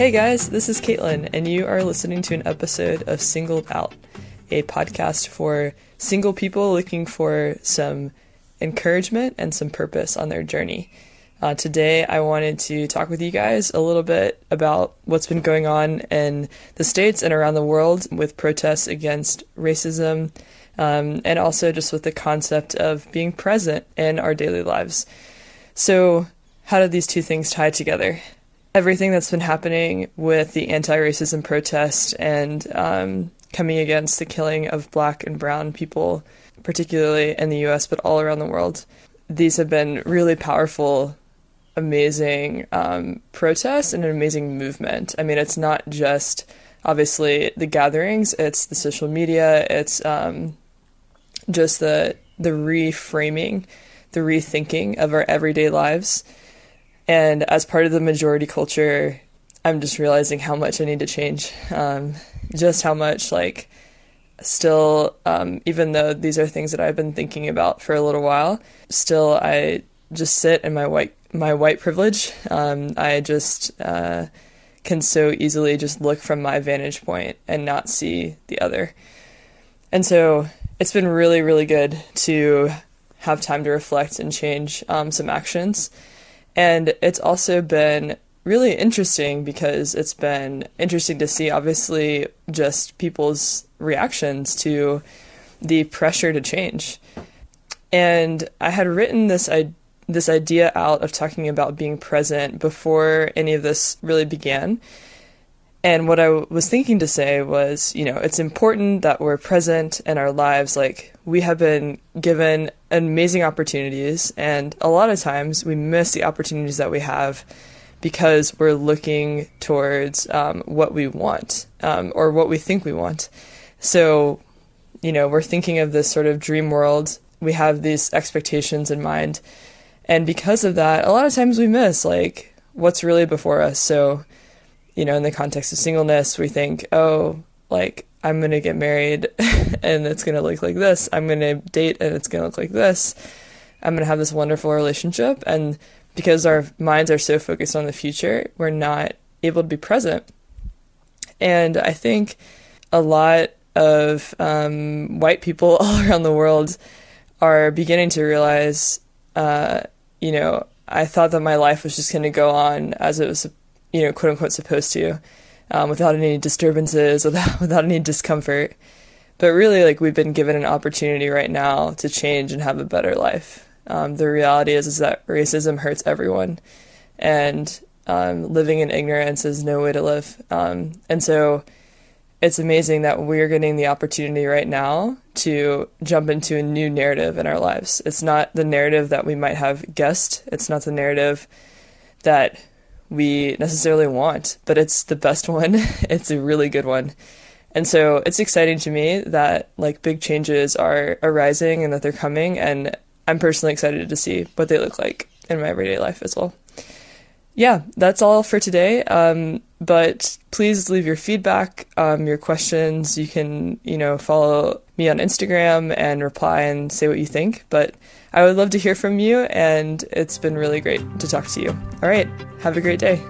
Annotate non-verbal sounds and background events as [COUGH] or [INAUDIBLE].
Hey guys, this is Caitlin, and you are listening to an episode of Singled Out, a podcast for single people looking for some encouragement and some purpose on their journey. Uh, today, I wanted to talk with you guys a little bit about what's been going on in the States and around the world with protests against racism, um, and also just with the concept of being present in our daily lives. So, how do these two things tie together? Everything that's been happening with the anti racism protest and um, coming against the killing of black and brown people, particularly in the US, but all around the world. These have been really powerful, amazing um, protests and an amazing movement. I mean, it's not just obviously the gatherings, it's the social media, it's um, just the the reframing, the rethinking of our everyday lives. And as part of the majority culture, I'm just realizing how much I need to change. Um, just how much, like, still, um, even though these are things that I've been thinking about for a little while, still I just sit in my white my white privilege. Um, I just uh, can so easily just look from my vantage point and not see the other. And so it's been really, really good to have time to reflect and change um, some actions. And it's also been really interesting because it's been interesting to see, obviously, just people's reactions to the pressure to change. And I had written this this idea out of talking about being present before any of this really began. And what I was thinking to say was, you know, it's important that we're present in our lives. Like, we have been given amazing opportunities, and a lot of times we miss the opportunities that we have because we're looking towards um, what we want um, or what we think we want. So, you know, we're thinking of this sort of dream world. We have these expectations in mind. And because of that, a lot of times we miss, like, what's really before us. So, you know, in the context of singleness, we think, oh, like, I'm going to get married [LAUGHS] and it's going to look like this. I'm going to date and it's going to look like this. I'm going to have this wonderful relationship. And because our minds are so focused on the future, we're not able to be present. And I think a lot of um, white people [LAUGHS] all around the world are beginning to realize, uh, you know, I thought that my life was just going to go on as it was, you know, quote unquote, supposed to, um, without any disturbances, [LAUGHS] without without any discomfort. But really, like we've been given an opportunity right now to change and have a better life. Um, the reality is is that racism hurts everyone, and um, living in ignorance is no way to live. Um, and so, it's amazing that we're getting the opportunity right now to jump into a new narrative in our lives. It's not the narrative that we might have guessed. It's not the narrative that we necessarily want, but it's the best [LAUGHS] one. it's a really good one. And so it's exciting to me that like big changes are arising and that they're coming and I'm personally excited to see what they look like in my everyday life as well. Yeah, that's all for today. Um, but please leave your feedback, um, your questions. You can, you know, follow me on Instagram and reply and say what you think. But I would love to hear from you, and it's been really great to talk to you. All right, have a great day.